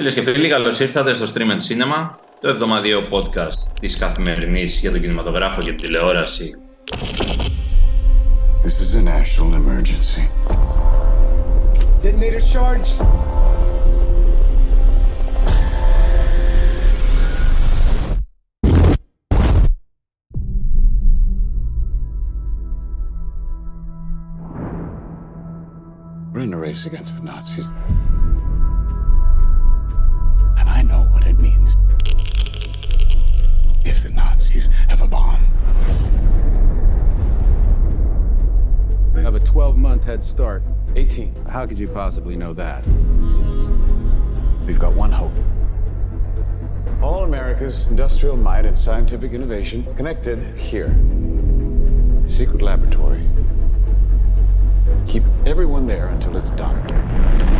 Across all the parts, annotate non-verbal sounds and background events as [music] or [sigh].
Φίλε και φίλοι, καλώ ήρθατε στο Stream and Cinema, το εβδομαδιαίο podcast τη καθημερινή για τον κινηματογράφο και την τηλεόραση. This is a national emergency. Detonator charged. We're in a race against the Nazis. What it means. If the Nazis have a bomb. We have a 12 month head start. 18. How could you possibly know that? We've got one hope. All America's industrial might and scientific innovation connected here. A secret laboratory. Keep everyone there until it's done.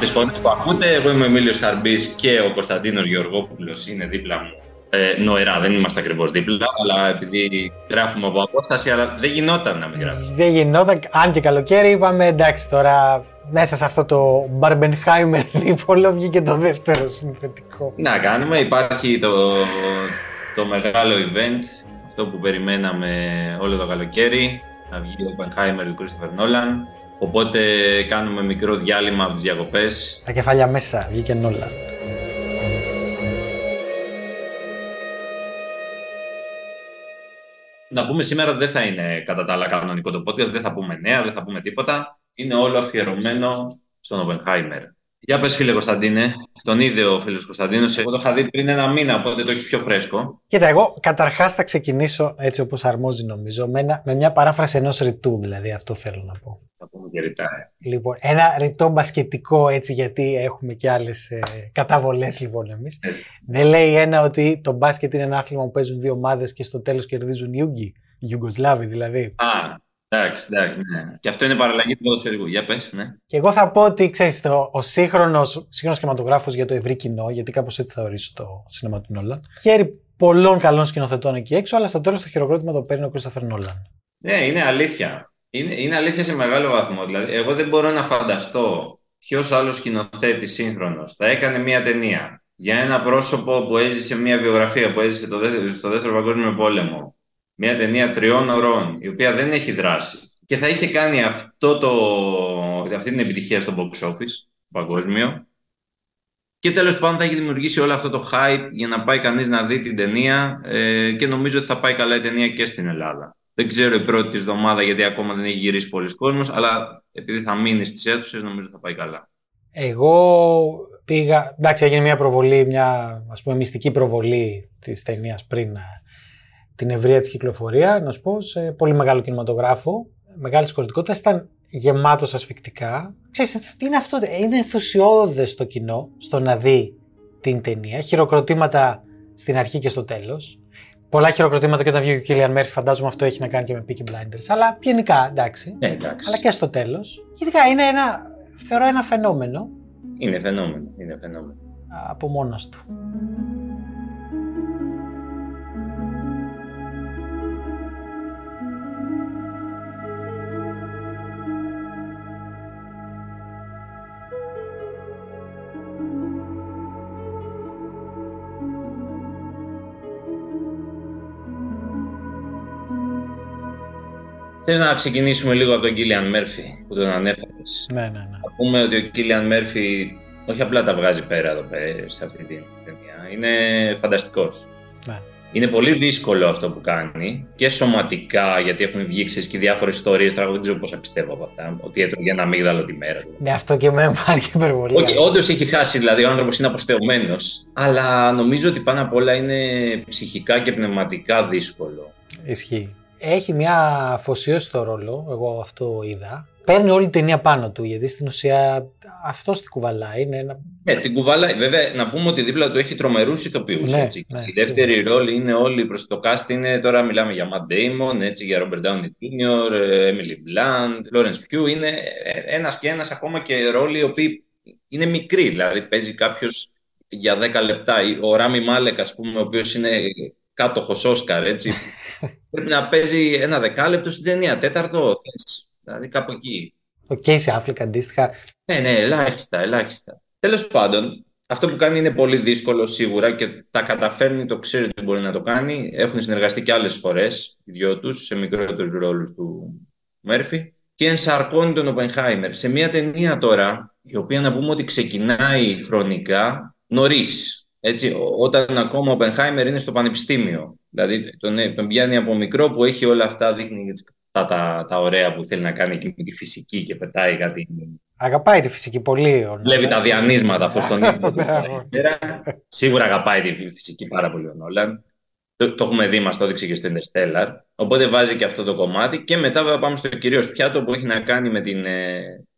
Τι φωνέ που ακούτε, εγώ είμαι ο Εμίλιος Χαρμπής και ο Κωνσταντίνος Γεωργόπουλος είναι δίπλα μου. Ε, νοερά, δεν είμαστε ακριβώς δίπλα, αλλά επειδή γράφουμε από απόσταση, αλλά δεν γινόταν να μην γράφουμε. Δεν γινόταν, αν και καλοκαίρι είπαμε εντάξει τώρα μέσα σε αυτό το Barbenheimer [laughs] δίπολο βγήκε το δεύτερο συνθετικό. Τι να κάνουμε, υπάρχει το, το μεγάλο event, αυτό που περιμέναμε όλο το καλοκαίρι, να βγει ο Oppenheimer του Christopher Nolan. Οπότε κάνουμε μικρό διάλειμμα από τις διακοπές. Τα κεφάλια μέσα βγήκε όλα. Να πούμε σήμερα δεν θα είναι κατά τα άλλα κανονικό το podcast, δεν θα πούμε νέα, δεν θα πούμε τίποτα. Είναι όλο αφιερωμένο στον Oppenheimer. Για πες φίλε Κωνσταντίνε, τον είδε ο φίλος Κωνσταντίνος, εγώ το είχα δει πριν ένα μήνα, οπότε το έχεις πιο φρέσκο. Κοίτα, εγώ καταρχάς θα ξεκινήσω έτσι όπως αρμόζει νομίζω, με, ένα- με μια παράφραση ενός ρητού, δηλαδή αυτό θέλω να πω. Θα πούμε και ρητά. ε. Λοιπόν, ένα ρητό μπασκετικό έτσι, γιατί έχουμε και άλλες ε, καταβολές λοιπόν εμείς. Έτσι. Δεν λέει ένα ότι το μπάσκετ είναι ένα άθλημα που παίζουν δύο ομάδες και στο τέλος κερδίζουν οι Ιούγκοι. Οι Ιουγκοσλάβοι δηλαδή. Α, εντάξει, εντάξει, ναι. Και αυτό είναι παραλλαγή του ποδοσφαιρικού. Για πες, ναι. Και εγώ θα πω ότι ξέρεις, το, ο σύγχρονος σύγχρονος κινηματογράφος για το ευρύ κοινό, γιατί κάπως έτσι θα ορίσω το σινεμά του Νόλαν, χαίρει πολλών καλών σκηνοθετών εκεί έξω, αλλά στο τέλος το χειροκρότημα το παίρνει ο Κρίστοφερ Νόλαν. Ναι, είναι αλήθεια. Είναι, είναι αλήθεια σε μεγάλο βαθμό. Δηλαδή, εγώ δεν μπορώ να φανταστώ ποιος άλλος σκηνοθέτης σύγχρονος θα έκανε μια ταινία για ένα πρόσωπο που έζησε μια βιογραφία που έζησε το δεύτερο, στο Δεύτερο Παγκόσμιο Πόλεμο. Μια ταινία τριών ωρών, η οποία δεν έχει δράσει. Και θα είχε κάνει αυτό το, αυτή την επιτυχία στο box office παγκόσμιο. Και τέλος πάντων θα έχει δημιουργήσει όλο αυτό το hype για να πάει κανείς να δει την ταινία ε, και νομίζω ότι θα πάει καλά η ταινία και στην Ελλάδα. Δεν ξέρω η πρώτη της εβδομάδα γιατί ακόμα δεν έχει γυρίσει πολλοί κόσμος, αλλά επειδή θα μείνει στις αίθουσες νομίζω θα πάει καλά. Εγώ πήγα. Εντάξει, έγινε μια προβολή, μια ας πούμε μυστική προβολή της ταινίας πριν ε, την ευρεία της κυκλοφορία. Να σου πω, σε πολύ μεγάλο κινηματογράφο, μεγάλη χωρητικότητα. Ήταν γεμάτος ασφικτικά. Ξέρεις, τι είναι αυτό, είναι ενθουσιώδες το κοινό στο να δει την ταινία. Χειροκροτήματα στην αρχή και στο τέλος. Πολλά χειροκροτήματα και όταν βγήκε ο Κίλιαν Μέρφυ, φαντάζομαι αυτό έχει να κάνει και με Peaky Blinders. Αλλά γενικά, εντάξει. Ναι, εντάξει. Αλλά και στο τέλος. Γενικά είναι ένα, θεωρώ ένα φαινόμενο Είναι φαινόμενο. Είναι φαινόμενο. από μόνος του. Θες να ξεκινήσουμε λίγο από τον Κίλιαν Μέρφυ που τον ανέφερες. Ναι, ναι, ναι. Να πούμε ότι ο Κίλιαν Μέρφυ όχι απλά τα βγάζει πέρα εδώ πέρα σε αυτή την ταινία. Είναι φανταστικός. ναι. Είναι πολύ δύσκολο αυτό που κάνει και σωματικά, γιατί έχουν βγει ξέρεις, και διάφορες ιστορίες. Τώρα δεν ξέρω πώς θα πιστεύω από αυτά. Ότι έτρωγε ένα αμύγδαλο τη μέρα. Ναι, αυτό και με πάρει και υπερβολή. Όχι, όντως έχει χάσει, δηλαδή ο άνθρωπος είναι αποστεωμένος. Αλλά νομίζω ότι πάνω απ' όλα είναι ψυχικά και πνευματικά δύσκολο. Ισχύει. Έχει μια αφοσίωση στο ρόλο, εγώ αυτό είδα. παίρνει όλη την ταινία πάνω του, γιατί στην ουσία αυτό την κουβαλάει. Είναι ένα... Ναι, την κουβαλάει. Βέβαια, να πούμε ότι δίπλα του έχει τρομερούς ηθοποιούς. Ναι, έτσι. ναι, Η δεύτερη ρόλη είναι όλοι προς το cast. Είναι, τώρα μιλάμε για Matt Damon, έτσι, για Robert Downey Jr., Emily Blunt, Lawrence Pugh. Είναι ένας και ένας ακόμα και ρόλοι οι οποίοι είναι μικροί. Δηλαδή, παίζει κάποιος για 10 λεπτά. Ο Ράμι Μάλεκ, ας πούμε, ο οποίος είναι κάτοχος Όσκαρ, έτσι. [laughs] πρέπει να παίζει ένα δεκάλεπτο στην ταινία. Τέταρτο, θες. Δηλαδή, κάπου εκεί. Ο Casey Affleck αντίστοιχα. Ναι, ναι, ελάχιστα, ελάχιστα. Τέλος πάντων, αυτό που κάνει είναι πολύ δύσκολο σίγουρα και τα καταφέρνει, το ξέρει ότι μπορεί να το κάνει. Έχουν συνεργαστεί και άλλες φορές οι δυο τους σε μικρότερους ρόλους του Μέρφυ. Και ενσαρκώνει τον Οπενχάιμερ σε μια ταινία τώρα, η οποία να πούμε ότι ξεκινάει χρονικά νωρίς. Έτσι, όταν ακόμα ο Οπενχάιμερ είναι στο πανεπιστήμιο. Δηλαδή τον, τον πιάνει από μικρό που έχει όλα αυτά, δείχνει τα, τα, τα ωραία που θέλει να κάνει και με τη φυσική και πετάει κάτι. Αγαπάει τη φυσική πολύ. Ο Βλέπει τα διανύσματα αυτός στον ήλιο. Σίγουρα αγαπάει τη φυσική πάρα πολύ ο Νόλαν. Το, το έχουμε δει, μας το έδειξε και στο Interstellar. Οπότε βάζει και αυτό το κομμάτι. Και μετά βέβαια πάμε στο κυρίως πιάτο που έχει να κάνει με την,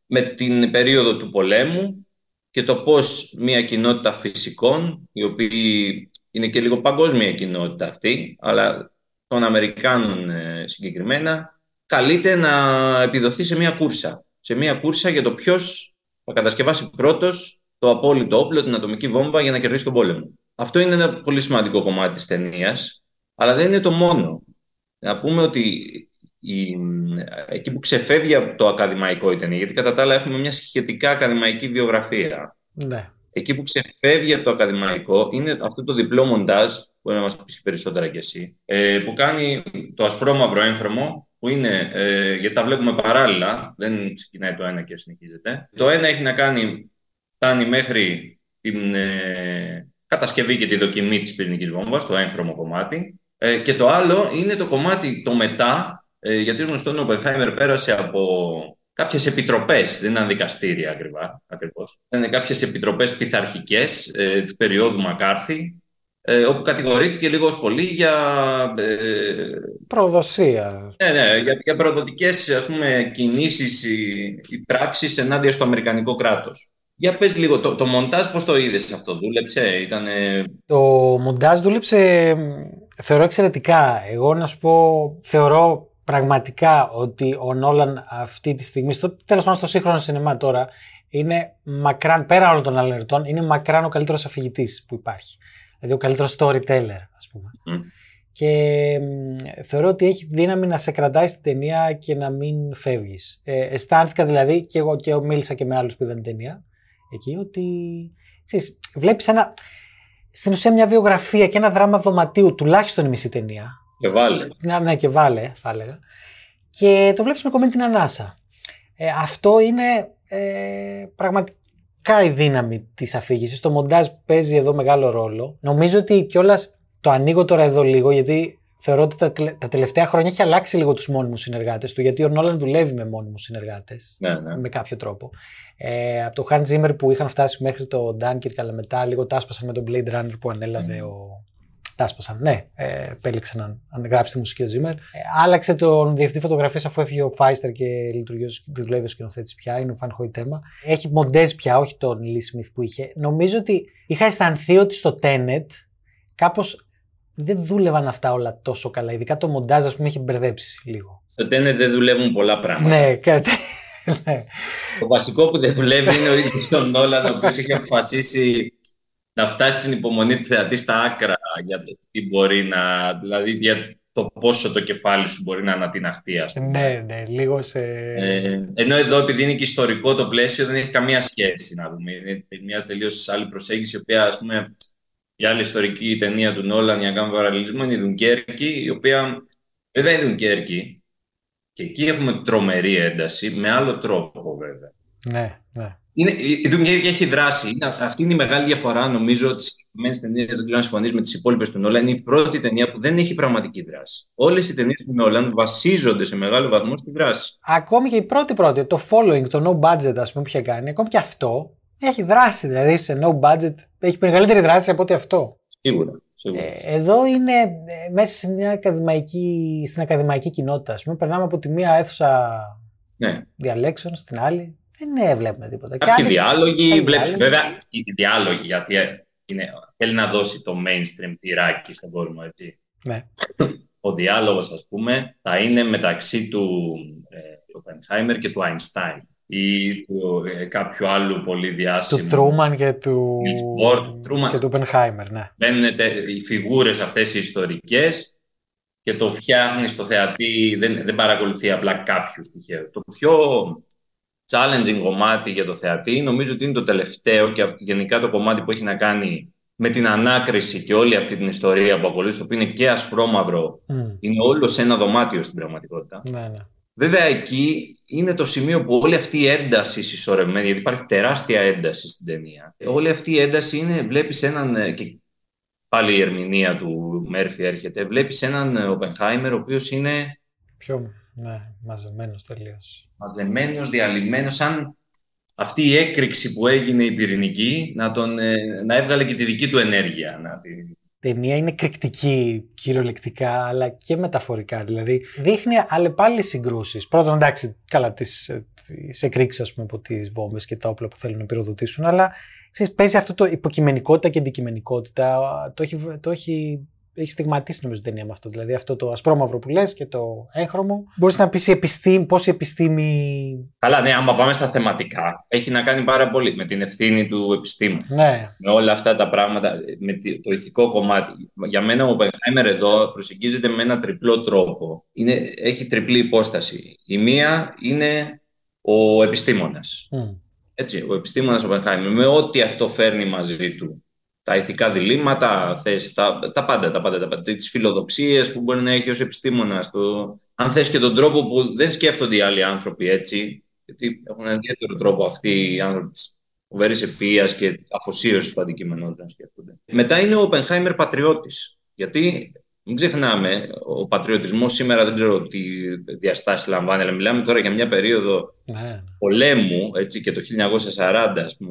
με την περίοδο του πολέμου και το πώς μια κοινότητα φυσικών, η οποία είναι και λίγο παγκόσμια κοινότητα αυτή, αλλά των Αμερικάνων συγκεκριμένα, καλείται να επιδοθεί σε μια κούρσα. Σε μια κούρσα για το ποιος θα κατασκευάσει πρώτος το απόλυτο όπλο, την ατομική βόμβα για να κερδίσει τον πόλεμο. Αυτό είναι ένα πολύ σημαντικό κομμάτι της ταινίας, αλλά δεν είναι το μόνο. Να πούμε ότι η, εκεί που ξεφεύγει από το ακαδημαϊκό η ταινία, γιατί κατά τα άλλα έχουμε μια σχετικά ακαδημαϊκή βιογραφία. Ναι. Εκεί που ξεφεύγει από το ακαδημαϊκό είναι αυτό το διπλό μοντάζ, μπορεί να μας πεις περισσότερα κι εσύ, ε, που κάνει το ασπρόμαυρο έγχρωμο, που είναι, ε, γιατί τα βλέπουμε παράλληλα, δεν ξεκινάει το ένα και συνεχίζεται. Το ένα έχει να κάνει, φτάνει μέχρι την ε, κατασκευή και τη δοκιμή της πυρηνικής βόμβας, το έγχρωμο κομμάτι, ε, και το άλλο είναι το κομμάτι το μετά, ε, γιατί ο γνωστό ο Οπενχάιμερ πέρασε από κάποιες επιτροπές, δεν ήταν δικαστήρια ακριβά, ακριβώς. Ήταν κάποιες επιτροπές πειθαρχικές ε, της περίοδου Μακάρθη, ε, όπου κατηγορήθηκε λίγος ως πολύ για... Ε, Προδοσία. Ναι, ναι, για, για προδοτικές ας πούμε, κινήσεις ή, ή πράξεις ενάντια στο Αμερικανικό κράτος. Για πες λίγο, το, το μοντάζ πώς το είδες αυτό, δούλεψε, ήταν... Το μοντάζ δούλεψε, θεωρώ εξαιρετικά. Εγώ να σου πω, θεωρώ πραγματικά ότι ο Νόλαν αυτή τη στιγμή, στο, τέλος πάντων στο σύγχρονο σινεμά τώρα, είναι μακράν, πέρα όλων των άλλων ερτών, είναι μακράν ο καλύτερος αφηγητής που υπάρχει. Δηλαδή ο καλύτερος storyteller, ας πούμε. Mm. Και θεωρώ ότι έχει δύναμη να σε κρατάει στην ταινία και να μην φεύγεις. Ε, αισθάνθηκα δηλαδή, και εγώ και μίλησα και με άλλους που είδαν την ταινία, εκεί ότι, ξέρεις, βλέπεις ένα, στην ουσία μια βιογραφία και ένα δράμα δωματίου, τουλάχιστον η μισή ταινία. Και βάλε. Ναι, ναι, και βάλε, θα έλεγα. Και το βλέπεις με κομμένη την ανάσα. Ε, αυτό είναι ε, πραγματικά η δύναμη της αφήγησης. Το μοντάζ παίζει εδώ μεγάλο ρόλο. Νομίζω ότι κιόλας το ανοίγω τώρα εδώ λίγο, γιατί θεωρώ ότι τα, τα τελευταία χρόνια έχει αλλάξει λίγο τους μόνιμους συνεργάτες του, γιατί ο Νόλαν δουλεύει με μόνιμους συνεργάτες. Ναι, ναι. Με κάποιο τρόπο. Ε, από το Hans Zimmer που είχαν φτάσει μέχρι το Dunkirk, αλλά μετά λίγο τάσπασαν με τον Blade Runner που ανέλαβε mm. ο. Τάσπασαν, ναι. Ε, επέλεξαν να, να γράψει τη μουσική ο Zimmer. Ε, άλλαξε τον διευθυντή φωτογραφίας αφού έφυγε ο Φάιστερ και λειτουργεί δουλεύει ο σκηνοθέτης πια. Είναι ο Φαν Χοϊτέμα. Έχει μοντέζ πια, όχι τον Lee Smith που είχε. Νομίζω ότι είχα αισθανθεί ότι στο Tenet κάπως δεν δούλευαν αυτά όλα τόσο καλά. Ειδικά το μοντάζ, ας πούμε, έχει μπερδέψει λίγο. Στο Tenet δεν δουλεύουν πολλά πράγματα. Ναι, κάτι. Ναι. Το βασικό που δεν δουλεύει είναι ο ίδιος ο Νόλαν, ο οποίος έχει αποφασίσει να φτάσει στην υπομονή του θεατή στα άκρα για το τι μπορεί να. δηλαδή για το πόσο το κεφάλι σου μπορεί να ανατιναχτεί, ας πούμε. Ναι, ναι, λίγο σε. Ε, ενώ εδώ, επειδή είναι και ιστορικό το πλαίσιο, δεν έχει καμία σχέση να δούμε. Είναι μια τελείως άλλη προσέγγιση, η οποία, ας πούμε, η άλλη ιστορική ταινία του Νόλαν για να κάνουμε παραλληλισμό είναι η Δουνκέρκη, η οποία βέβαια είναι η Δουνκέρκη. Και εκεί έχουμε τρομερή ένταση, με άλλο τρόπο βέβαια. Ναι, ναι. Είναι, η Δουνκέρκη έχει δράση. Είναι, αυτή είναι η μεγάλη διαφορά, νομίζω, τη συγκεκριμένη ταινία. Δεν ξέρω αν συμφωνείς με τις υπόλοιπες του Νόλαν. Είναι η πρώτη ταινία που δεν έχει πραγματική δράση. Όλες οι ταινίες του Νόλαν βασίζονται σε μεγάλο βαθμό στη δράση. Ακόμη και η πρώτη πρώτη, το following, το no budget, ας πούμε, που είχε κάνει, ακόμη και αυτό έχει δράση. Δηλαδή σε no budget έχει μεγαλύτερη δράση από ό,τι αυτό. Σίγουρα. σίγουρα. Ε, εδώ είναι ε, μέσα σε μια ακαδημαϊκή, στην ακαδημαϊκή κοινότητα. Ας πούμε, περνάμε από τη μία αίθουσα Ναι. διαλέξεων, στην άλλη. Δεν ε, βλέπουμε τίποτα. Και Κάποιοι άλλοι- διάλογοι, άλλοι βλέπεις, διάλογοι. βέβαια, οι διάλογοι, γιατί ε, είναι, θέλει να δώσει το mainstream τυράκι στον κόσμο, έτσι. Ναι. Ο διάλογος, ας πούμε, θα είναι μεταξύ του ε, Οπενχάιμερ και του Einstein ή του ε, κάποιου άλλου πολύ Του διάσημου. Τρούμαν και του. Niels Bohr, Truman. και του Oppenheimer, ναι. Μπαίνουν τε- οι φιγούρες αυτές οι ιστορικές και το φτιάχνει στο θεατή, δεν, δεν παρακολουθεί απλά κάποιους τυχαίους. Το πιο challenging κομμάτι για το θεατή νομίζω ότι είναι το τελευταίο και αυ- γενικά το κομμάτι που έχει να κάνει με την ανάκριση και όλη αυτή την ιστορία που ακολουθεί, το οποίο είναι και ασπρόμαυρο, Μμ, είναι όλο σε ένα δωμάτιο στην πραγματικότητα. Ναι, ναι. Βέβαια εκεί είναι το σημείο που όλη αυτή η ένταση συσσωρεμένη, γιατί υπάρχει τεράστια ένταση στην ταινία. Όλη αυτή η ένταση είναι, βλέπεις έναν, ε, και πάλι η ερμηνεία του Μέρφυ έρχεται, βλέπεις έναν ε, Οπενχάιμερ ο οποίος είναι Πιο ναι, μαζεμένος τελείως. μαζεμένος, διαλυμένος, σαν αυτή η έκρηξη που έγινε η πυρηνική να, τον, ε, να έβγαλε και τη δική του ενέργεια. Να, τη- ταινία είναι κρυκτική κυριολεκτικά αλλά και μεταφορικά. Δηλαδή δείχνει αλλεπάλληλες συγκρούσεις. Πρώτον, εντάξει, καλά, τις, ε, τις εκρήξεις ας πούμε, από τις βόμβες και τα όπλα που θέλουν να πυροδοτήσουν, αλλά ξέρεις, παίζει αυτό το υποκειμενικότητα και αντικειμενικότητα. Το έχει, το έχει, έχει στιγματίσει νομίζω την ταινία με αυτό. Δηλαδή αυτό το ασπρόμαυρο που λες και το έγχρωμο. Μπορείς να πεις η επιστήμη, πώς η επιστήμη... Καλά, ναι, άμα πάμε στα θεματικά, έχει να κάνει πάρα πολύ με την ευθύνη του επιστήμου. Ναι, με όλα αυτά τα πράγματα, με τη- το ηθικό κομμάτι. Για μένα ο Οπενχάιμερ εδώ προσεγγίζεται με ένα τριπλό τρόπο. Είναι, έχει τριπλή υπόσταση. Η μία είναι ο επιστήμονας. Μμ. Έτσι, ο επιστήμονας Οπενχάιμερ, με ό,τι αυτό φέρνει μαζί του. Τα ηθικά διλήμματα, θες, τα, τα πάντα, τα πάντα, τα πάντα. Τις φιλοδοξίες που μπορεί να έχει ως επιστήμονας. Το, αν θες και τον τρόπο που δεν σκέφτονται οι άλλοι άνθρωποι έτσι, γιατί έχουν έναν ιδιαίτερο τρόπο αυτοί οι άνθρωποι της φοβερής επίας και αφοσίωσης του αντικείμενου να σκέφτονται. Μετά είναι ο Οπενχάιμερ πατριώτης. Γιατί μην ξεχνάμε, ο πατριωτισμός σήμερα δεν ξέρω τι διαστάσεις λαμβάνει, αλλά μιλάμε τώρα για μια περίοδο ναι. πολέμου, έτσι, και το 1940, ας πούμε,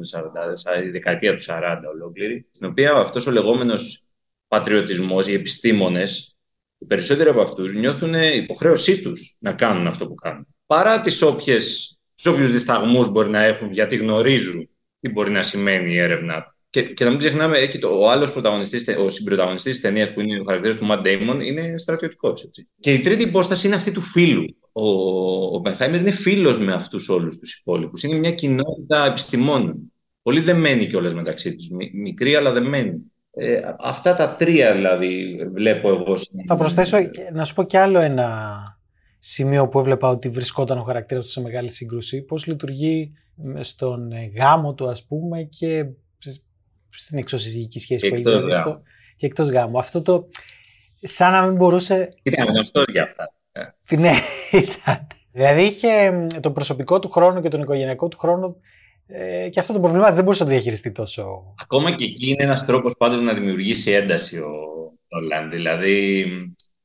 40, η δεκαετία του 40 ολόκληρη, στην οποία αυτός ο λεγόμενος πατριωτισμός, οι επιστήμονες, οι περισσότεροι από αυτούς νιώθουν υποχρέωσή τους να κάνουν αυτό που κάνουν. Παρά τις όποιες, τους όποιους δισταγμούς μπορεί να έχουν, γιατί γνωρίζουν τι μπορεί να σημαίνει η έρευνα του. Και, και να μην ξεχνάμε, έχει το, ο άλλος πρωταγωνιστής, ο συμπροταγωνιστής της ταινίας που είναι ο χαρακτήρας του Matt Damon, είναι στρατιωτικός. Και η τρίτη υπόσταση είναι αυτή του φίλου. Ο, ο Μπενχάιμερ είναι φίλος με αυτούς όλους τους υπόλοιπους. Είναι μια κοινότητα επιστημόνων. Πολύ δεμένη κιόλας μεταξύ τους. Μικρή αλλά δεμένη. Ε, αυτά τα τρία δηλαδή βλέπω εγώ. Θα προσθέσω και- να σου πω κι άλλο ένα σημείο που έβλεπα ότι βρισκόταν ο χαρακτήρας του σε μεγάλη σύγκρουση. Πώς λειτουργεί με στον ε, γάμο του ας πούμε και σ- στην εξωσυζυγική σχέση Και που εκτός έχει δηλαδή, γάμου. στο- και εκτός γάμου. Αυτό το σαν να μην μπορούσε... Ήταν γνωστό για αυτά. Ναι, [laughs] ήταν. Δηλαδή είχε μ, τον προσωπικό του χρόνο και τον οικογενειακό του χρόνο ε, και αυτό το πρόβλημα δεν μπορούσε να το διαχειριστεί τόσο. Ακόμα και εκεί είναι ένας τρόπος πάντως να δημιουργήσει ένταση ο Νόλαν. Δηλαδή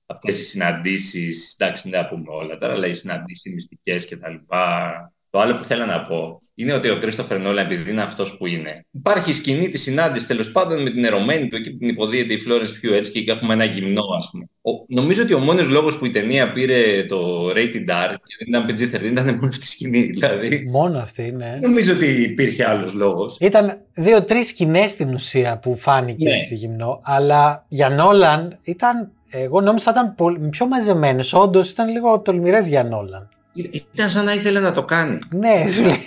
αυτές οι συναντήσεις, εντάξει μην τα πούμε όλα τώρα, αλλά οι συναντήσεις μυστικές και τα λοιπά. Το άλλο που θέλω να πω είναι ότι ο Κρίστοφερ Νόλαν, επειδή είναι αυτός που είναι, υπάρχει η σκηνή της συνάντησης τέλος πάντων με την ερωμένη του, εκεί που την υποδίεται η Florence Pugh έτσι και έχουμε ένα γυμνό ας πούμε. Ο, νομίζω ότι ο μόνος λόγος που η ταινία πήρε το rated R και δεν ήταν PG-13 ήταν μόνο αυτή η σκηνή. Δηλαδή Μόνο αυτή, ναι. δεν νομίζω ότι υπήρχε άλλος λόγος. Ήταν δύο-τρεις σκηνές στην ουσία που φάνηκε Ναι. έτσι γυμνό, αλλά για Νόλαν ήταν. Εγώ νόμιζα θα ήταν πολύ, πιο μαζεμένος. Όντως ήταν λίγο τολμηρές για Νόλαν. Ήταν σαν να ήθελε να το κάνει. Ναι, σου λέει.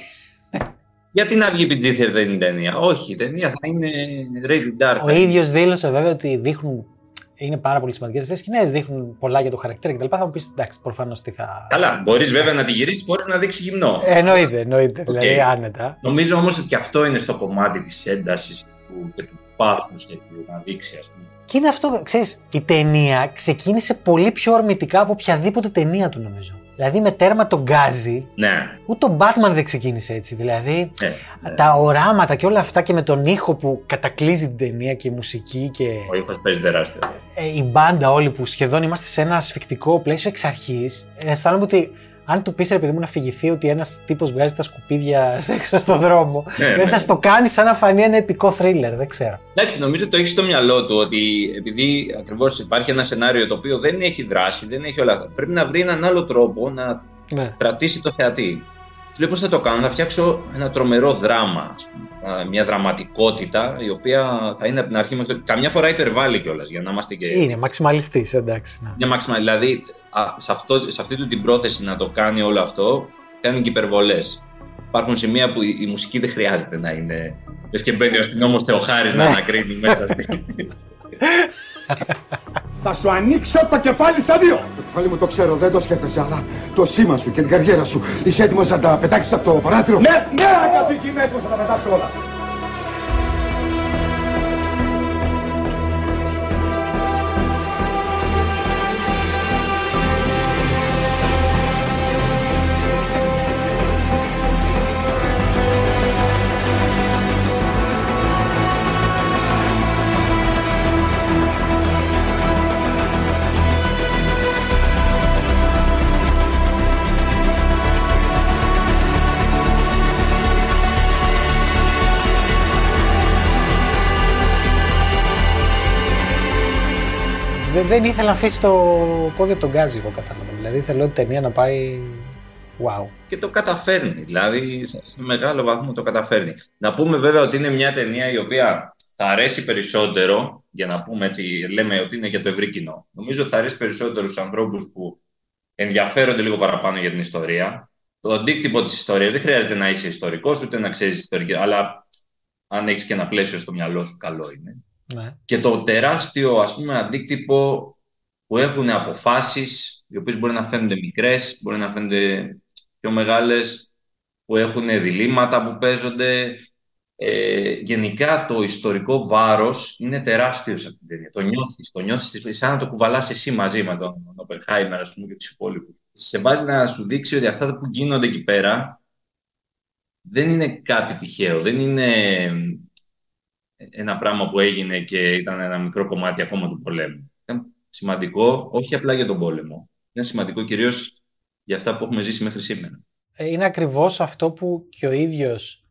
Γιατί να βγει PG-13 η ταινία. Όχι, η ταινία θα είναι rated R. Ο θα είναι. ίδιος δήλωσε βέβαια ότι δείχνουν. Είναι πάρα πολύ σημαντικές αυτέ οι σκηνές, δείχνουν πολλά για το χαρακτήρα κτλ. Θα μου πεις εντάξει, προφανώς τι θα. Καλά, μπορείς βέβαια να τη γυρίσεις χωρίς να δείξει γυμνό. Ε, εννοείται, εννοείται. Οκ. Δηλαδή άνετα. Νομίζω όμως ότι και αυτό είναι στο κομμάτι της έντασης και του πάθους και του να δείξει, ας πούμε. Και είναι αυτό, ξέρεις, η ταινία ξεκίνησε πολύ πιο ορμητικά από οποιαδήποτε ταινία του νομίζω. Δηλαδή με τέρμα το γκάζι, Ναι, ούτε ο Batman δεν ξεκίνησε έτσι. Δηλαδή ναι. ναι. τα οράματα και όλα αυτά και με τον ήχο που κατακλύζει την ταινία και η μουσική και Ο ήχος παίζει τεράστιο. ε, η μπάντα όλοι που σχεδόν είμαστε σε ένα ασφικτικό πλαίσιο εξ αρχής. Αισθάνομαι ότι αν του πεις ρε παιδί μου να φυγηθεί ότι ένας τύπος βγάζει τα σκουπίδια [laughs] έξω στο δρόμο, Ναι, δεν ναι. θα στο κάνει σαν να φανεί ένα επικό θρίλερ, δεν ξέρω. Εντάξει, νομίζω ότι το έχεις στο μυαλό του ότι επειδή ακριβώς υπάρχει ένα σενάριο το οποίο δεν έχει δράση, δεν έχει όλα αυτά. Πρέπει να βρει έναν άλλο τρόπο να Ναι. κρατήσει το θεατή. Του λέω πώς θα το κάνω, θα φτιάξω ένα τρομερό δράμα, ας πούμε, α, μια δραματικότητα η οποία θα είναι από την αρχή μέχρι το... Καμιά φορά υπερβάλλει κιόλας για να είμαστε και. Είναι μαξιμαλιστής, εντάξει. Ναι. Μια μάξιμα, δηλαδή α, σε, αυτό, σε αυτή του την πρόθεση να το κάνει όλο αυτό, κάνει και υπερβολές. Υπάρχουν σημεία που η, η μουσική δεν χρειάζεται να είναι. Λες και μπαίνει ο αστυνόμος Θεοχάρης να ανακρίνει μέσα στη. [laughs] Θα σου ανοίξω το κεφάλι στα δύο. Το κεφάλι μου το ξέρω, δεν το σκέφτεσαι, αλλά το σήμα σου και την καριέρα σου. Είσαι έτοιμος να τα πετάξεις από το παράθυρο; Ναι, ναι, αγαπητή, είμαι έτοιμος να τα πετάξω όλα. Δεν, δεν ήθελα να αφήσει το πόδι από τον γκάζι, εγώ κατάλαβα. Δηλαδή θέλω η ταινία να πάει. Wow. και το καταφέρνει. Δηλαδή, σε σε μεγάλο βαθμό το καταφέρνει. Να πούμε βέβαια ότι είναι μια ταινία η οποία θα αρέσει περισσότερο, για να πούμε έτσι, λέμε ότι είναι για το ευρύ κοινό. Νομίζω ότι θα αρέσει περισσότερο στους ανθρώπους που ενδιαφέρονται λίγο παραπάνω για την ιστορία. Το αντίκτυπο της ιστορίας δεν χρειάζεται να είσαι ιστορικός, ούτε να ξέρεις ιστορική, αλλά αν έχεις και ένα πλαίσιο στο μυαλό σου, καλό είναι. Ναι. Και το τεράστιο, ας πούμε, αντίκτυπο που έχουν αποφάσεις, οι οποίες μπορεί να φαίνονται μικρές, μπορεί να φαίνονται πιο μεγάλες, που έχουν διλήμματα που παίζονται. Ε, γενικά το ιστορικό βάρος είναι τεράστιο σε αυτήν την ταινία. Το νιώθεις, το νιώθεις σαν να το κουβαλάς εσύ μαζί με τον Οπενχάιμερ, ας πούμε, και τους υπόλοιπους. Σε βάζει να σου δείξει ότι αυτά που γίνονται εκεί πέρα δεν είναι κάτι τυχαίο, δεν είναι ένα πράγμα που έγινε και ήταν ένα μικρό κομμάτι ακόμα του πολέμου. Ήταν σημαντικό, όχι απλά για τον πόλεμο. Ήταν σημαντικό κυρίως για αυτά που έχουμε ζήσει μέχρι σήμερα. Ε, Είναι ακριβώς αυτό που και ο ίδιος ε,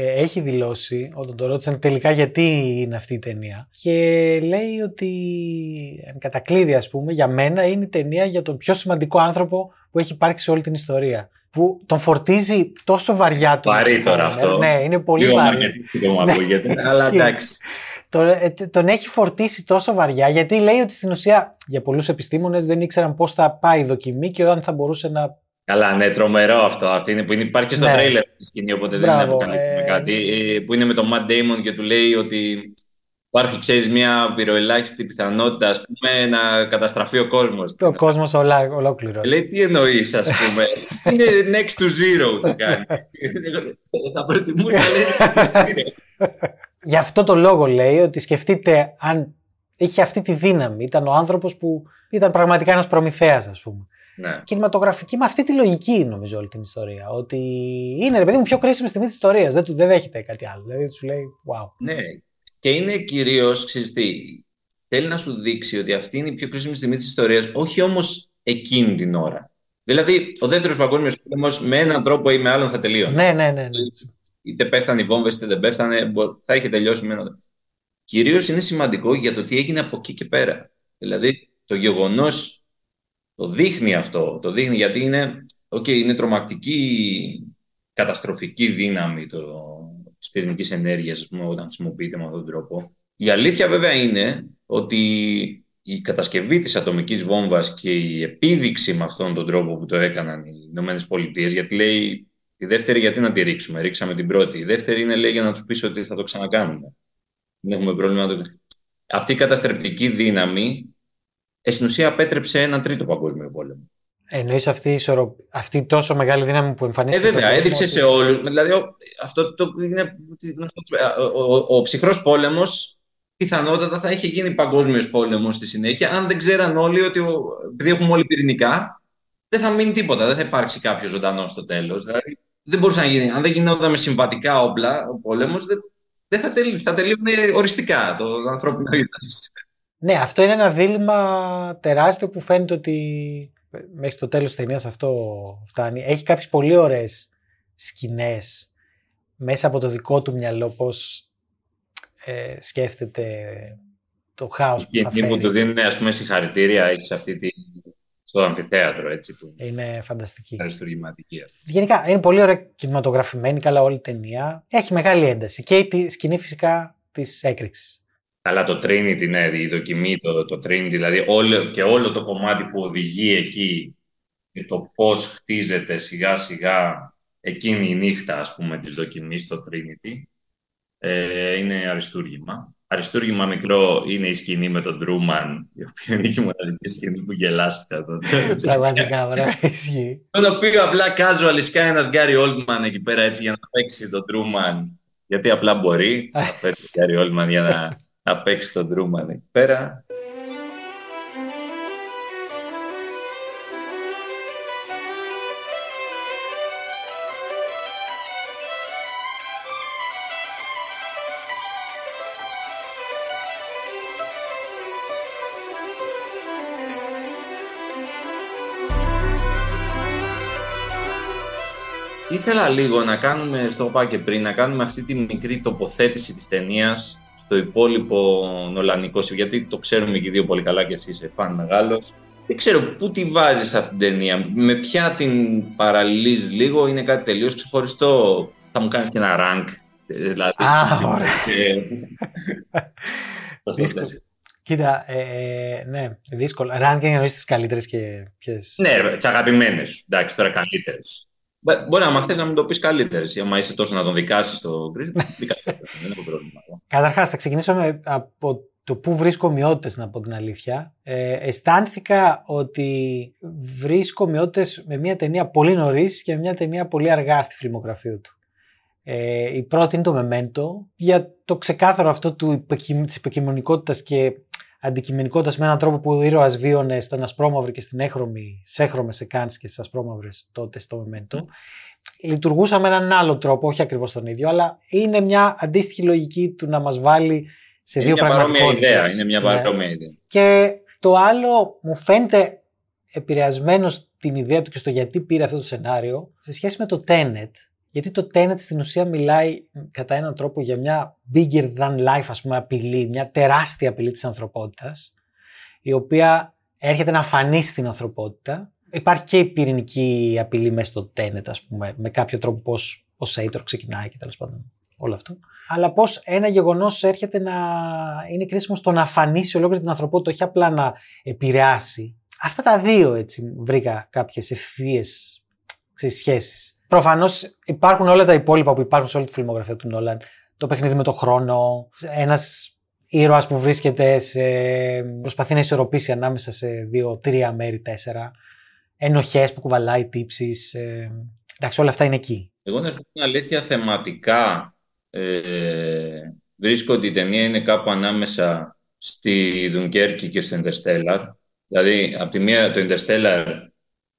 έχει δηλώσει όταν το ρώτησαν τελικά γιατί είναι αυτή η ταινία και λέει ότι εν κατακλείδη ας πούμε για μένα είναι η ταινία για τον πιο σημαντικό άνθρωπο που έχει υπάρξει σε όλη την ιστορία που τον φορτίζει τόσο βαριά του. Βαρύ τώρα αυτό. Ναι, είναι πολύ Λίγο βαρύ. μαρκετικό μου Ναι, ακούγεται, αλλά ισχύει. εντάξει. Τον, ε, τον έχει φορτίσει τόσο βαριά γιατί λέει ότι στην ουσία για πολλούς επιστήμονες δεν ήξεραν πώς θα πάει η δοκιμή και όταν θα μπορούσε να Καλά, ναι, τρομερό αυτό. Αυτή είναι που είναι, υπάρχει και στο Ναι. τρέιλερ τη σκηνή, οπότε δεν Μπράβο, είναι ε, κάτι. Ε, που είναι με τον Matt Damon και του λέει ότι υπάρχει, ξέρεις, μια πυροελάχιστη πιθανότητα, ας πούμε, να καταστραφεί ο κόσμος. ο κόσμος ολά, ολόκληρος. Λέει, τι εννοείς, ας πούμε. [laughs] είναι next to zero το κάνει. Θα προτιμούσα, λέει, next to zero. [laughs] Γι' αυτό το λόγο λέει ότι σκεφτείτε αν είχε αυτή τη δύναμη. Ήταν ο άνθρωπος που ήταν πραγματικά ένας προμηθέας ας πούμε. Ναι. Κινηματογραφική με αυτή τη λογική νομίζω όλη την ιστορία. Ότι είναι ρε παιδί μου πιο κρίσιμη στιγμή της ιστορίας. Δεν, του, δεν δέχεται κάτι άλλο. Δηλαδή σου λέει wow. Ναι. Και είναι κυρίως, ξέρεις τι, θέλει να σου δείξει ότι αυτή είναι η πιο κρίσιμη στιγμή της ιστορίας, όχι όμως εκείνη την ώρα. Δηλαδή, ο δεύτερος παγκόσμιος πόλεμος με έναν τρόπο ή με άλλον θα τελείωνε. Ναι, ναι, ναι. ναι. είτε πέφτανε οι βόμβες είτε δεν πέφτανε, μπο- θα είχε τελειώσει με ένα. Κυρίως είναι σημαντικό για το τι έγινε από εκεί και πέρα. Δηλαδή, το γεγονός το δείχνει αυτό. Το δείχνει γιατί είναι, okay, είναι τρομακτική καταστροφική δύναμη το, της πυρηνικής ενέργειας, ας πούμε, όταν χρησιμοποιείται με αυτόν τον τρόπο. Η αλήθεια βέβαια είναι ότι η κατασκευή της ατομικής βόμβας και η επίδειξη με αυτόν τον τρόπο που το έκαναν οι Ηνωμένες Πολιτείες, γιατί λέει Τη δεύτερη, γιατί να τη ρίξουμε. Ρίξαμε την πρώτη. Η δεύτερη είναι λέει για να τους πεις ότι θα το ξανακάνουμε. Δεν έχουμε πρόβλημα να το Αυτή η καταστρεπτική δύναμη ε, στην ουσία απέτρεψε ένα τρίτο παγκόσμιο πόλεμο. Εννοείς αυτή, η ισορροπ... αυτή η τόσο μεγάλη δύναμη που Ε, εμφανίστηκε βέβαια, στον κόσμο, έδειξε ότι- σε όλους. Δηλαδή, ο, αυτό το είναι γνωστό. Ο, ο, ο ψυχρός πόλεμος πιθανότατα θα είχε γίνει παγκόσμιος πόλεμος στη συνέχεια, αν δεν ξέραν όλοι ότι, ο, επειδή έχουμε όλοι πυρηνικά, δεν θα μείνει τίποτα. Δεν θα υπάρξει κάποιος ζωντανός στο τέλος. Δηλαδή, δεν μπορούσε να γίνει. Αν δεν γινόταν με συμβατικά όπλα ο πόλεμος, δεν, δεν θα, τελεί, θα τελείωνε οριστικά το ανθρώπινο είδο. Ναι, αυτό είναι ένα δίλημα τεράστιο που φαίνεται ότι μέχρι το τέλος της ταινίας αυτό φτάνει. Έχει κάποιες πολύ ωραίες σκηνές μέσα από το δικό του μυαλό πώς ε, σκέφτεται το χάος που Και θα εκεί που του φέρει. δίνουν ας πούμε, συγχαρητήρια έχεις αυτή τη, στο αμφιθέατρο, έτσι. Που Είναι φανταστική. αριστουργηματική. Γενικά είναι πολύ ωραία κινηματογραφημένη, καλά όλη η ταινία. Έχει μεγάλη ένταση. Και η σκηνή φυσικά της έκρηξης. Αλλά το Trinity, ναι, η δοκιμή, το, το Trinity, δηλαδή όλο, και όλο το κομμάτι που οδηγεί εκεί και το πώς χτίζεται σιγά σιγά εκείνη η νύχτα, ας πούμε, της δοκιμής στο Trinity, ε, είναι αριστούργημα. Αριστούργημα μικρό είναι η σκηνή με τον Τρούμαν, η οποία είναι και η μοναδική σκηνή που γελάστηκα τότε. Πραγματικά, βράδυ, ισχύει. Το οποίο απλά casual σκάει ένας Γκάρι Όλτμαν εκεί πέρα έτσι για να παίξει τον Τρούμαν, γιατί απλά μπορεί να [laughs] παίξει τον Γκάρι Όλτμαν για να, να παίξει τον Τρούμαν εκεί πέρα. Ήθελα λίγο να κάνουμε, στο είπα και πριν, να κάνουμε αυτή τη μικρή τοποθέτηση της ταινίας στο υπόλοιπο νολανικό γιατί το ξέρουμε και οι δύο πολύ καλά και εσύ είσαι φαν μεγάλος. Δεν ξέρω πού τη βάζεις αυτή την ταινία, με ποια την παραλληλείς λίγο, είναι κάτι τελείως ξεχωριστό. Θα μου κάνεις και ένα rank, δηλαδή. Α, ωραία. [laughs] Και- Δύσκολο. Κοίτα, ε, ναι, δύσκολο. Ranking εννοείς τις καλύτερες και ποιες; Ναι, ρε, τις αγαπημένες σου. Εντάξει, τώρα καλύτερες. Μπορεί να μαθαίνεις να μην το πεις καλύτερε. Άμα είσαι τόσο να τον δικάσεις το γκρι, δικάσεις τον. Δεν έχω πρόβλημα. Καταρχάς, θα ξεκινήσω με, από το πού βρίσκω ομοιότητες, να πω την αλήθεια. Ε, αισθάνθηκα ότι βρίσκω ομοιότητες με μια ταινία πολύ νωρίς και μια ταινία πολύ αργά στη φιλμογραφία του. Ε, η πρώτη είναι το Memento, για το ξεκάθαρο αυτό του, υποκει- της υποκειμονικότητας και αντικειμενικότητας με έναν τρόπο που ο ήρωας βίωνε στην ασπρόμαυρη και στην έχρωμη, σε έχρωμες εκάνσεις και στις ασπρόμαυρες τότε στο Memento. Λειτουργούσα με έναν άλλο τρόπο, όχι ακριβώς τον ίδιο, αλλά είναι μια αντίστοιχη λογική του να μας βάλει σε Είναι δύο μια παρόμοια πραγματικότητες. ιδέα. Είναι μια Ναι. παρόμοια ιδέα. Και το άλλο μου φαίνεται επηρεασμένο στην ιδέα του και στο γιατί πήρε αυτό το σενάριο σε σχέση με το Tenet. Γιατί το Tenet στην ουσία μιλάει κατά έναν τρόπο για μια bigger than life ας πούμε απειλή, μια τεράστια απειλή της ανθρωπότητας η οποία έρχεται να φανεί στην ανθρωπότητα. Υπάρχει και η πυρηνική απειλή μέσα στο Tenet ας πούμε με κάποιο τρόπο πώς ο Σέιτορ ξεκινάει και τέλος πάντων όλο αυτό. Αλλά πώς ένα γεγονός έρχεται να είναι κρίσιμο στο να αφανίσει ολόκληρη την ανθρωπότητα, όχι απλά να επηρεάσει. Αυτά τα δύο έτσι βρήκα κάποιες ευθείε σχέσεις. Προφανώς υπάρχουν όλα τα υπόλοιπα που υπάρχουν σε όλη τη φιλμογραφία του Νόλαν. Το παιχνίδι με το χρόνο, ένας ήρωας που βρίσκεται σε. προσπαθεί να ισορροπήσει ανάμεσα σε δύο-τρία μέρη, τέσσερα. Ενοχές που κουβαλάει τύψεις. Ε, εντάξει, όλα αυτά είναι εκεί. Εγώ να σου πω την αλήθεια, θεματικά ε, βρίσκω ότι η ταινία είναι κάπου ανάμεσα στη Δουνκέρκη και στο Interstellar. Δηλαδή, από τη μία το Interstellar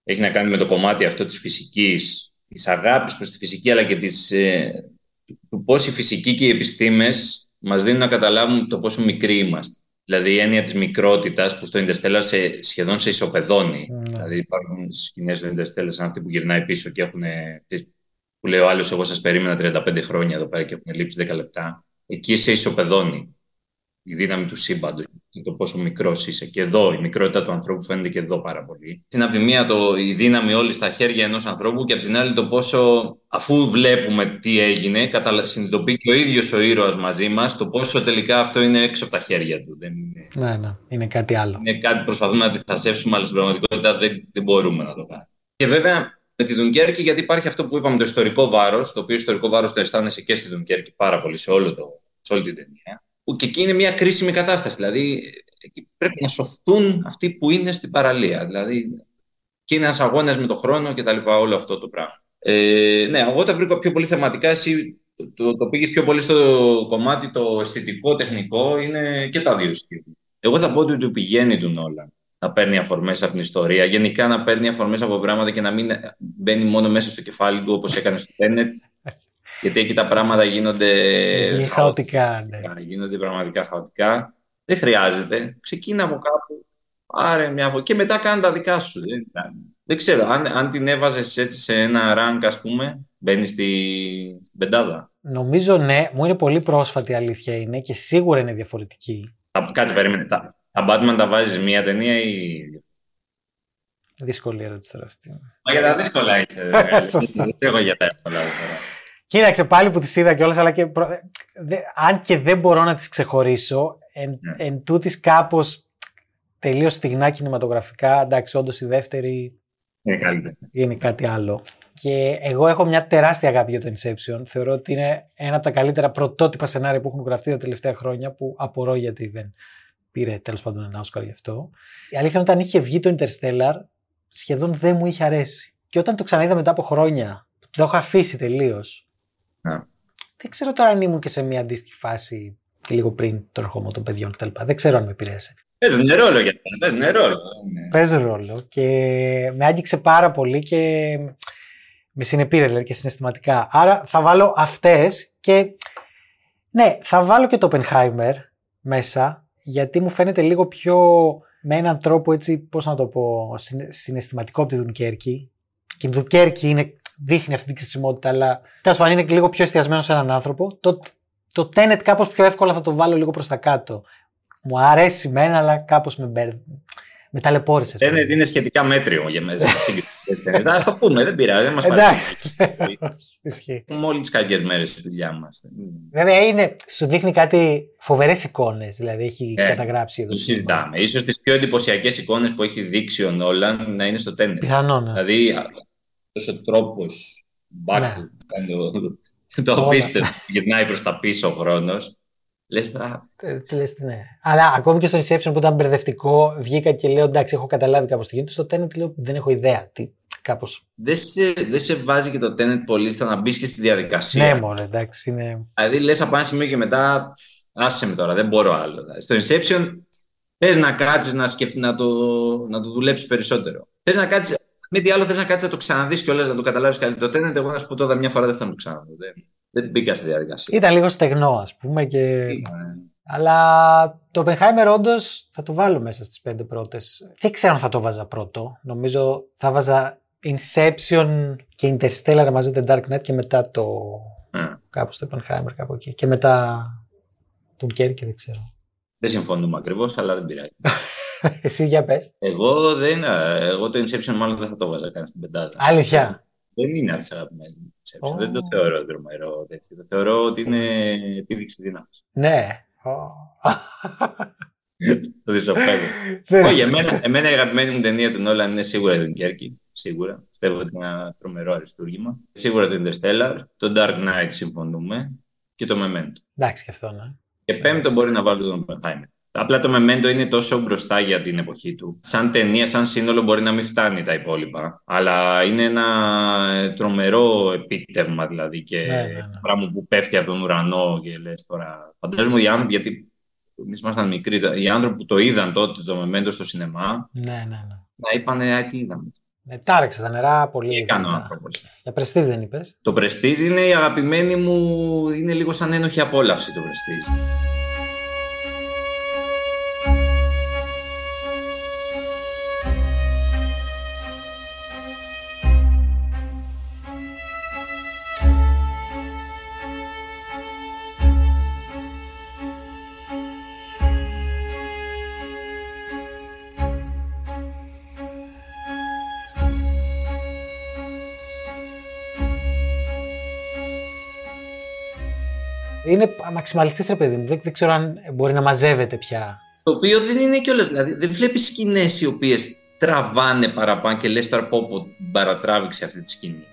έχει να κάνει με το κομμάτι αυτό της φυσικής, της αγάπης προς τη φυσική, αλλά και της, ε, του πώς η φυσική και οι επιστήμες μας δίνουν να καταλάβουμε το πόσο μικροί είμαστε. Δηλαδή η έννοια της μικρότητας που στο Interstellar σε, σχεδόν σε ισοπεδώνει. Ναι. Δηλαδή υπάρχουν σκηνές στο Interstellar σαν αυτή που γυρνάει πίσω και έχουν που λέει ο άλλος, εγώ σας περίμενα 35 χρόνια εδώ πέρα και έχουν λείψει 10 λεπτά. Εκεί σε ισοπεδώνει η δύναμη του σύμπαντος και το πόσο μικρός είσαι. Και εδώ η μικρότητα του ανθρώπου φαίνεται και εδώ πάρα πολύ. Είναι από τη μία το, η δύναμη όλη στα χέρια ενός ανθρώπου και από την άλλη το πόσο, αφού βλέπουμε τι έγινε, καταλα... συνειδητοποιεί και ο ίδιος ο ήρωας μαζί μας το πόσο τελικά αυτό είναι έξω από τα χέρια του. Δεν είναι, Ναι, ναι, είναι κάτι άλλο. είναι κάτι που προσπαθούμε να αντιθασέψουμε, αλλά στην πραγματικότητα δεν, δεν μπορούμε να το κάνουμε. Και βέβαια με τη Δουνκέρκη, γιατί υπάρχει αυτό που είπαμε, το ιστορικό βάρος, το οποίο ιστορικό βάρος το αισθάνεσαι και στη Δουνκέρκη πάρα πολύ σε, όλο το, σε όλη την ταινία. Που και εκεί είναι μια κρίσιμη κατάσταση. Δηλαδή, εκεί πρέπει να σωθούν αυτοί που είναι στην παραλία. Δηλαδή, και είναι ένας αγώνας με τον χρόνο και τα λοιπά, όλο αυτό το πράγμα. Ε, ναι, εγώ τα βρήκα πιο πολύ θεματικά. Εσύ το, το, το πήγες πιο πολύ στο κομμάτι το αισθητικό, τεχνικό. Είναι και τα δύο στοιχεία. Εγώ θα πω ότι του πηγαίνει του Νόλαν να παίρνει αφορμές από την ιστορία, γενικά να παίρνει αφορμές από πράγματα και να μην μπαίνει μόνο μέσα στο κεφάλι του όπως έκανε στο Tenet. Γιατί εκεί τα πράγματα γίνονται Είναι χαοτικά, ναι. Γίνονται πραγματικά χαοτικά. Δεν χρειάζεται. Ξεκίνα από κάπου. Άρε μια από... Και μετά κάνε τα δικά σου. Δεν, δεν ξέρω. Αν, αν την έβαζες έτσι σε ένα rank, ας πούμε, μπαίνεις στη, στην πεντάδα. Νομίζω ναι. Μου είναι πολύ πρόσφατη η αλήθεια είναι και σίγουρα είναι διαφορετική. Κάτσε, περίμενε. Τα, τα Batman τα βάζεις μία ταινία ή. Δύσκολη ερώτηση τώρα αυτή. Μα για τα δύσκολα είσαι. δε, Μιχάλη. [laughs] Σωστά. Δεν ξέρω για τα εύκολα τώρα. Κοίταξε πάλι που τις είδα κιόλας, αλλά και προ- δε- αν και δεν μπορώ να τις ξεχωρίσω, εν, Ναι. εν τούτης κάπως τελείως στιγνά κινηματογραφικά, εντάξει, όντως η δεύτερη Είναι καλύτερη. είναι κάτι άλλο. Και εγώ έχω μια τεράστια αγάπη για το Inception. Θεωρώ ότι είναι ένα από τα καλύτερα πρωτότυπα σενάρια που έχουν γραφτεί τα τελευταία χρόνια, που απορώ γιατί δεν πήρε τέλος πάντων ένα Όσκαρ γι' αυτό. Η αλήθεια είναι όταν είχε βγει το Interstellar, σχεδόν δεν μου είχε αρέσει. Και όταν το ξαναείδα μετά από χρόνια, που το έχω αφήσει τελείως. Ναι. Δεν ξέρω τώρα αν ήμουν και σε μια αντίστοιχη φάση και λίγο πριν τον ερχομό των παιδιών κτλ. Δεν ξέρω αν με επηρέασε. Παίζουν ρόλο για αυτό. Παίζουν ρόλο. Είναι. παίζει ρόλο και με άγγιξε πάρα πολύ και με συνεπήρε δηλαδή και συναισθηματικά. Άρα θα βάλω αυτές και ναι, θα βάλω και το Oppenheimer μέσα γιατί μου φαίνεται λίγο πιο με έναν τρόπο έτσι, πώς να το πω, συναι- συναισθηματικό από τη Δουνκέρκη. Και η Δουνκέρκη είναι, δείχνει αυτή την κρισιμότητα, αλλά τέλος πάντων είναι λίγο πιο εστιασμένο σε έναν άνθρωπο. Το, το Tenet κάπως πιο εύκολα θα το βάλω λίγο προς τα κάτω. Μου αρέσει μένα, αλλά κάπως με, μπερ... με ταλαιπώρησε. Είναι, είναι σχετικά μέτριο για μέσα στη σύγκριση. Α το πούμε, δεν πειράζει. Δεν μας Εντάξει. παρεξηγεί. [laughs] Ισχύει. Έχουμε όλοι τις κακές μέρες στη δουλειά μας. Βέβαια είναι, σου δείχνει κάτι φοβερές εικόνες. Δηλαδή έχει Ε, καταγράψει εδώ. Το στο σινεμά. συζητάμε. Ίσως τις πιο εντυπωσιακές εικόνες που έχει δείξει ο Νόλαν να είναι στο τέννερ. Πιθανό, ναι. Δηλαδή, αυτός ο τρόπος back Ναι. που κάνει το, το Όλα. απίστευτο, γυρνάει προς τα πίσω ο χρόνος. Λες τώρα, Ε, τι λες, ναι. Αλλά ακόμη και στο Inception που ήταν μπερδευτικό, βγήκα και λέω εντάξει, έχω καταλάβει κάπως τι γίνεται. Στο Tenet λέω δεν έχω ιδέα. Τι, κάπως. δεν σε, δεν σε βάζει και το Tenet πολύ στο να μπεις και στη διαδικασία. Ναι, μωρέ, εντάξει, είναι. Δηλαδή λες από ένα σημείο και μετά, άσε με τώρα, δεν μπορώ άλλο. Δηλαδή, Στο Inception θες να κάτσεις να, σκεφ... να, το... να το δουλέψεις περισσότερο. Θες να κάτσεις, με τι άλλο θες να κάτσεις να το ξαναδείς κιόλας, να το καταλάβεις καλύτερα. Το Tenet, εγώ να σου πω τώρα μια φορά δεν θα το ξαναδώ. Δεν, δεν μπήκα στη διαδικασία. Ήταν λίγο στεγνό, ας πούμε. Και... Ήταν, Αλλά το Oppenheimer όντως θα το βάλω μέσα στις πέντε πρώτες. Δεν ξέρω αν θα το βάζα πρώτο. Νομίζω θα βάζα Inception και Interstellar μαζί με Dark Knight και μετά το. ε. κάπου στο Oppenheimer, κάπου εκεί. Και μετά τον Κέρκη, δεν ξέρω. Δεν συμφωνούμε ακριβώς, αλλά δεν πειράζει. [laughs] Εσύ για πες. Εγώ, δεν, εγώ το Inception μάλλον δεν θα το βάζα καν στην πεντάδα. Αλήθεια. Δεν είναι από τις αγαπημένες μου. Inception. Ω. Δεν το θεωρώ δρομερό τέτοιο. Το θεωρώ ότι είναι επίδειξη δύναμης. Ναι. [laughs] το δισοπέδιο. Δεν- Όχι, εμένα, εμένα η αγαπημένη μου ταινία του Νόλαν είναι σίγουρα η Dunkerque. Σίγουρα. Πιστεύω ότι είναι ένα τρομερό αριστούργημα. Σίγουρα το Interstellar. Το Dark Knight συμφωνούμε. Και το Memento. Εντάξει και αυτό, ναι. Και πέμπτο μπορεί να βάλω τον Oppenheimer. Απλά το Memento είναι τόσο μπροστά για την εποχή του. Σαν ταινία, σαν σύνολο μπορεί να μην φτάνει τα υπόλοιπα. Αλλά είναι ένα ε, τρομερό επίτευγμα δηλαδή και Ναι, ναι, ναι. πράγμα που πέφτει από τον ουρανό και λες τώρα... Φαντάζομαι οι άνθρωποι, γιατί εμείς ήμασταν μικροί, οι άνθρωποι που το είδαν τότε το Memento στο σινεμά, Ναι, ναι, ναι. να είπανε «Α, τι είδαμε». Ναι, τάρεξε τα νερά πολύ. Τι έκανε ο δυνατά. άνθρωπος. Για πρεστής δεν είπες. Το Prestige είναι η αγαπημένη μου, είναι λίγο σαν ένοχη απόλαυση το Prestige. Είναι μαξιμαλιστής ρε παιδί μου. Δεν, δεν ξέρω αν μπορεί να μαζεύεται πια. Το οποίο δεν είναι κιόλας. Δηλαδή, δεν βλέπεις σκηνές οι οποίες τραβάνε παραπάνω και λες τώρα πω, πω παρατράβηξε αυτή τη σκηνή.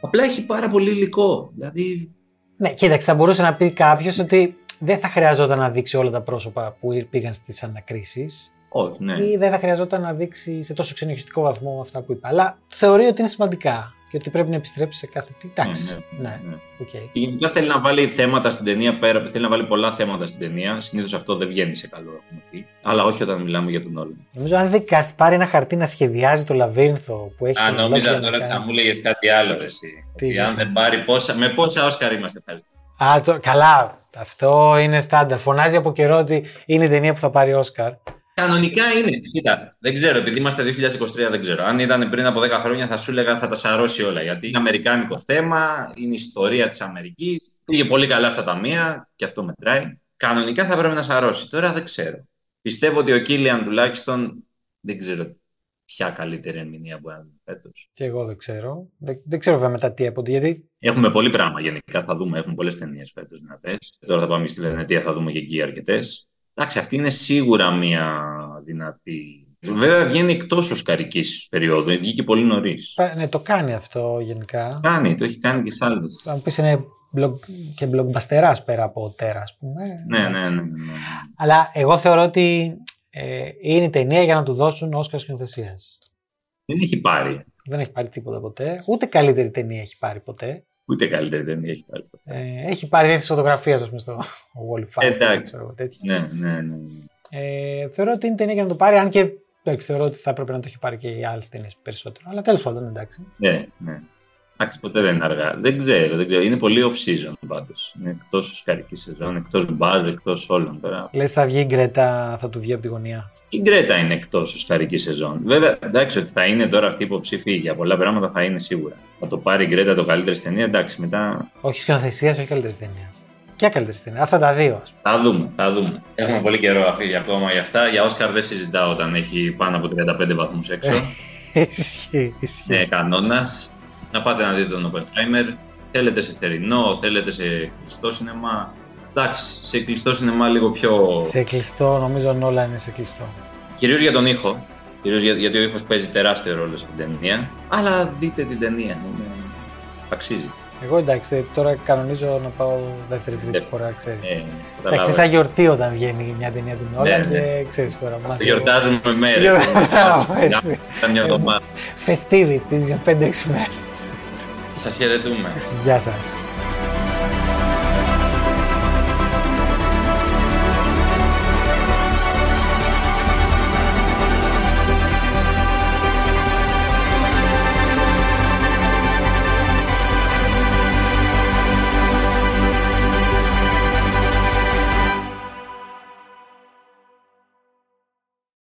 Απλά έχει πάρα πολύ υλικό. Δηλαδή, Ναι, κοίταξε, θα μπορούσε να πει κάποιος ότι δεν θα χρειαζόταν να δείξει όλα τα πρόσωπα που πήγαν στις ανακρίσεις. Όχι, ναι. ή δεν θα χρειαζόταν να δείξει σε τόσο ξενυχιστικό βαθμό αυτά που είπα. Αλλά θεωρεί ότι είναι σημαντικά και ότι πρέπει να επιστρέψει σε κάθε τι. Εντάξει. Ναι, Ναι, ναι. οκ. Και γενικά θέλει να βάλει θέματα στην ταινία πέρα, θέλει να βάλει πολλά θέματα στην ταινία. Συνήθως αυτό δεν βγαίνει σε καλό, έχουμε πει. Αλλά όχι όταν μιλάμε για τον Νόλαν. Νομίζω αν δεν κα- πάρει ένα χαρτί να σχεδιάζει το λαβύρινθο που έχει Α, στο μυαλό νόμιζα του για να τώρα ότι θα κάνει. μου έλεγε κάτι άλλο, ρε, εσύ. Τι Ότι αν γίνεται. δεν πάρει πόσα, με πόσα Όσκαρ είμαστε ευχαριστημένοι. Α, το, καλά. Αυτό είναι στάνταρ. Φωνάζει από καιρό ότι είναι η ταινία που θα πάρει Όσκαρ. Κανονικά είναι. Κοίτα, δεν ξέρω, επειδή είμαστε 2023, δεν ξέρω. Αν ήταν πριν από 10 χρόνια, θα σου έλεγα θα τα σαρώσει όλα. Γιατί είναι αμερικάνικο θέμα, είναι η ιστορία της Αμερικής. Πήγε πολύ καλά στα ταμεία και αυτό μετράει. Κανονικά θα πρέπει να σαρώσει. Τώρα δεν ξέρω. Πιστεύω ότι ο Κίλιαν τουλάχιστον δεν ξέρω ποια καλύτερη ερμηνεία μπορεί να δούμε φέτος. Και εγώ δεν ξέρω. Δεν, δεν ξέρω βέβαια μετά τι έπονται. Γιατί Έχουμε πολύ πράγμα γενικά. Θα δούμε. Έχουμε πολλές ταινίες φέτος δυνατέ. Τώρα θα πάμε στη Βενετία, θα δούμε και εκεί αρκετές. Εντάξει, αυτή είναι σίγουρα μια δυνατή. Βέβαια βγαίνει εκτός οσκαρικής περίοδου. Βγήκε πολύ νωρίς. πα- ναι, το κάνει αυτό γενικά. Κάνει, το έχει κάνει και σε άλλες. Θα μου πεις είναι blog, και blockbusterά πέρα από τέρας, ας πούμε. Ναι, ναι, Εντάξει. ναι. ναι, ναι. Αλλά εγώ θεωρώ ότι ε, είναι η ταινία για να του δώσουν Όσκαρ σκηνοθεσίας. Δεν έχει πάρει. Δεν έχει πάρει τίποτα ποτέ. Ούτε καλύτερη ταινία έχει πάρει ποτέ. Ούτε καλύτερη ταινία έχει πάρει. Ε, έχει πάρει δεύτερη φωτογραφία, ας πούμε, στο Wall of Fire. Εντάξει. ξέρω εγώ, τέτοια. Ναι, ναι, ναι. Ε, θεωρώ ότι είναι ταινία για να το πάρει, αν και εντάξει, θεωρώ ότι θα έπρεπε να το έχει πάρει και οι άλλες ταινίες περισσότερο. Αλλά τέλος πάντων, εντάξει. Ναι, ναι. Εντάξει, ποτέ δεν είναι αργά. Δεν ξέρω, δεν ξέρω. Είναι πολύ off-season πάντως. Είναι εκτός οσκαρική σεζόν, εκτός μπάζ, εκτός όλων τώρα. Λες, θα βγει η Γκρέτα, θα του βγει από τη γωνία. Η Γκρέτα είναι εκτός οσκαρική σεζόν. Βέβαια, εντάξει, ότι θα είναι τώρα αυτή η υποψήφη για πολλά πράγματα θα είναι σίγουρα. Θα το πάρει η Γκρέτα το καλύτερη ταινία, εντάξει, μετά Όχι σκηνοθεσίας, όχι καλύτερης ταινίας. Ποια καλύτερης ταινίας. Αυτά τα δύο, ας πούμε. θα δούμε. Θα δούμε. Έχουμε πολύ καιρό αφήσει ακόμα για αυτά. Για Όσκαρ δεν συζητάω όταν έχει πάνω από 35 βαθμούς έξω. [laughs] Ισχύει, ισχύει. είναι κανόνας. Να πάτε να δείτε τον Oppenheimer. Θέλετε σε θερινό, θέλετε σε κλειστό σινεμά. Εντάξει, σε κλειστό σινεμά λίγο πιο. Σε κλειστό, νομίζω όλα είναι σε κλειστό. Κυρίως για τον ήχο. Κυρίως για, γιατί ο ήχος παίζει τεράστιο ρόλο στην ταινία. Αλλά δείτε την ταινία. Είναι... Αξίζει. Εγώ εντάξει, τώρα κανονίζω να πάω δεύτερη-τρίτη Ε, φορά, ξέρεις. Ε, εντάξει, καταλάβατε. σαν γιορτή όταν βγαίνει μια ταινία την ώρα Ναι, και ναι. ξέρεις τώρα. Μας Γιορτάζουμε μέρες. Έτσι. Ήταν μια εβδομάδα. Festivities για 5-6 μέρες. Σας χαιρετούμε. Γεια σας.